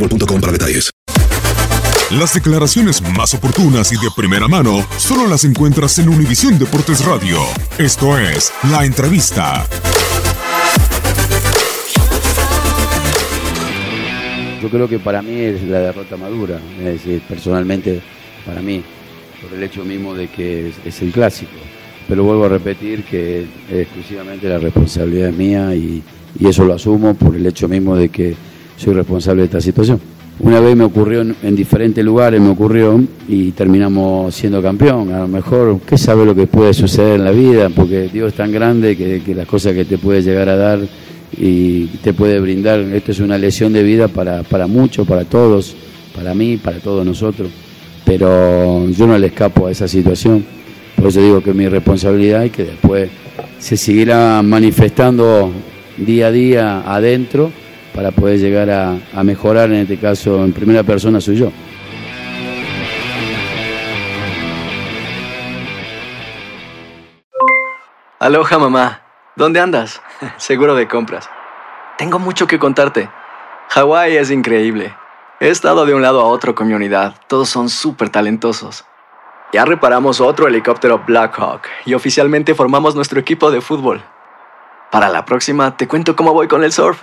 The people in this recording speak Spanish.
boostmobile.com para detalles. Las declaraciones más oportunas y de primera mano solo las encuentras en Univisión Deportes Radio. Esto es La Entrevista. Yo creo que para mí es la derrota madura, es decir, personalmente para mí, por el hecho mismo de que es, el clásico. Pero vuelvo a repetir que exclusivamente la responsabilidad es mía y eso lo asumo por el hecho mismo de que soy responsable de esta situación. Una vez me ocurrió en, en diferentes lugares, me ocurrió y terminamos siendo campeón. A lo mejor, ¿qué sabe lo que puede suceder en la vida? Porque Dios es tan grande que, las cosas que te puede llegar a dar y te puede brindar, esto es una lesión de vida para, para muchos, para todos, para mí, para todos nosotros. Pero yo no le escapo a esa situación. Por eso digo que es mi responsabilidad y que después se seguirá manifestando día a día adentro para poder llegar a, mejorar, en este caso en primera persona soy yo. Aloha mamá, ¿dónde andas? Seguro de compras. Tengo mucho que contarte. Hawái es increíble. He estado de un lado a otro con mi unidad. Todos son súper talentosos. Ya reparamos otro helicóptero Blackhawk y oficialmente formamos nuestro equipo de fútbol. Para la próxima te cuento cómo voy con el surf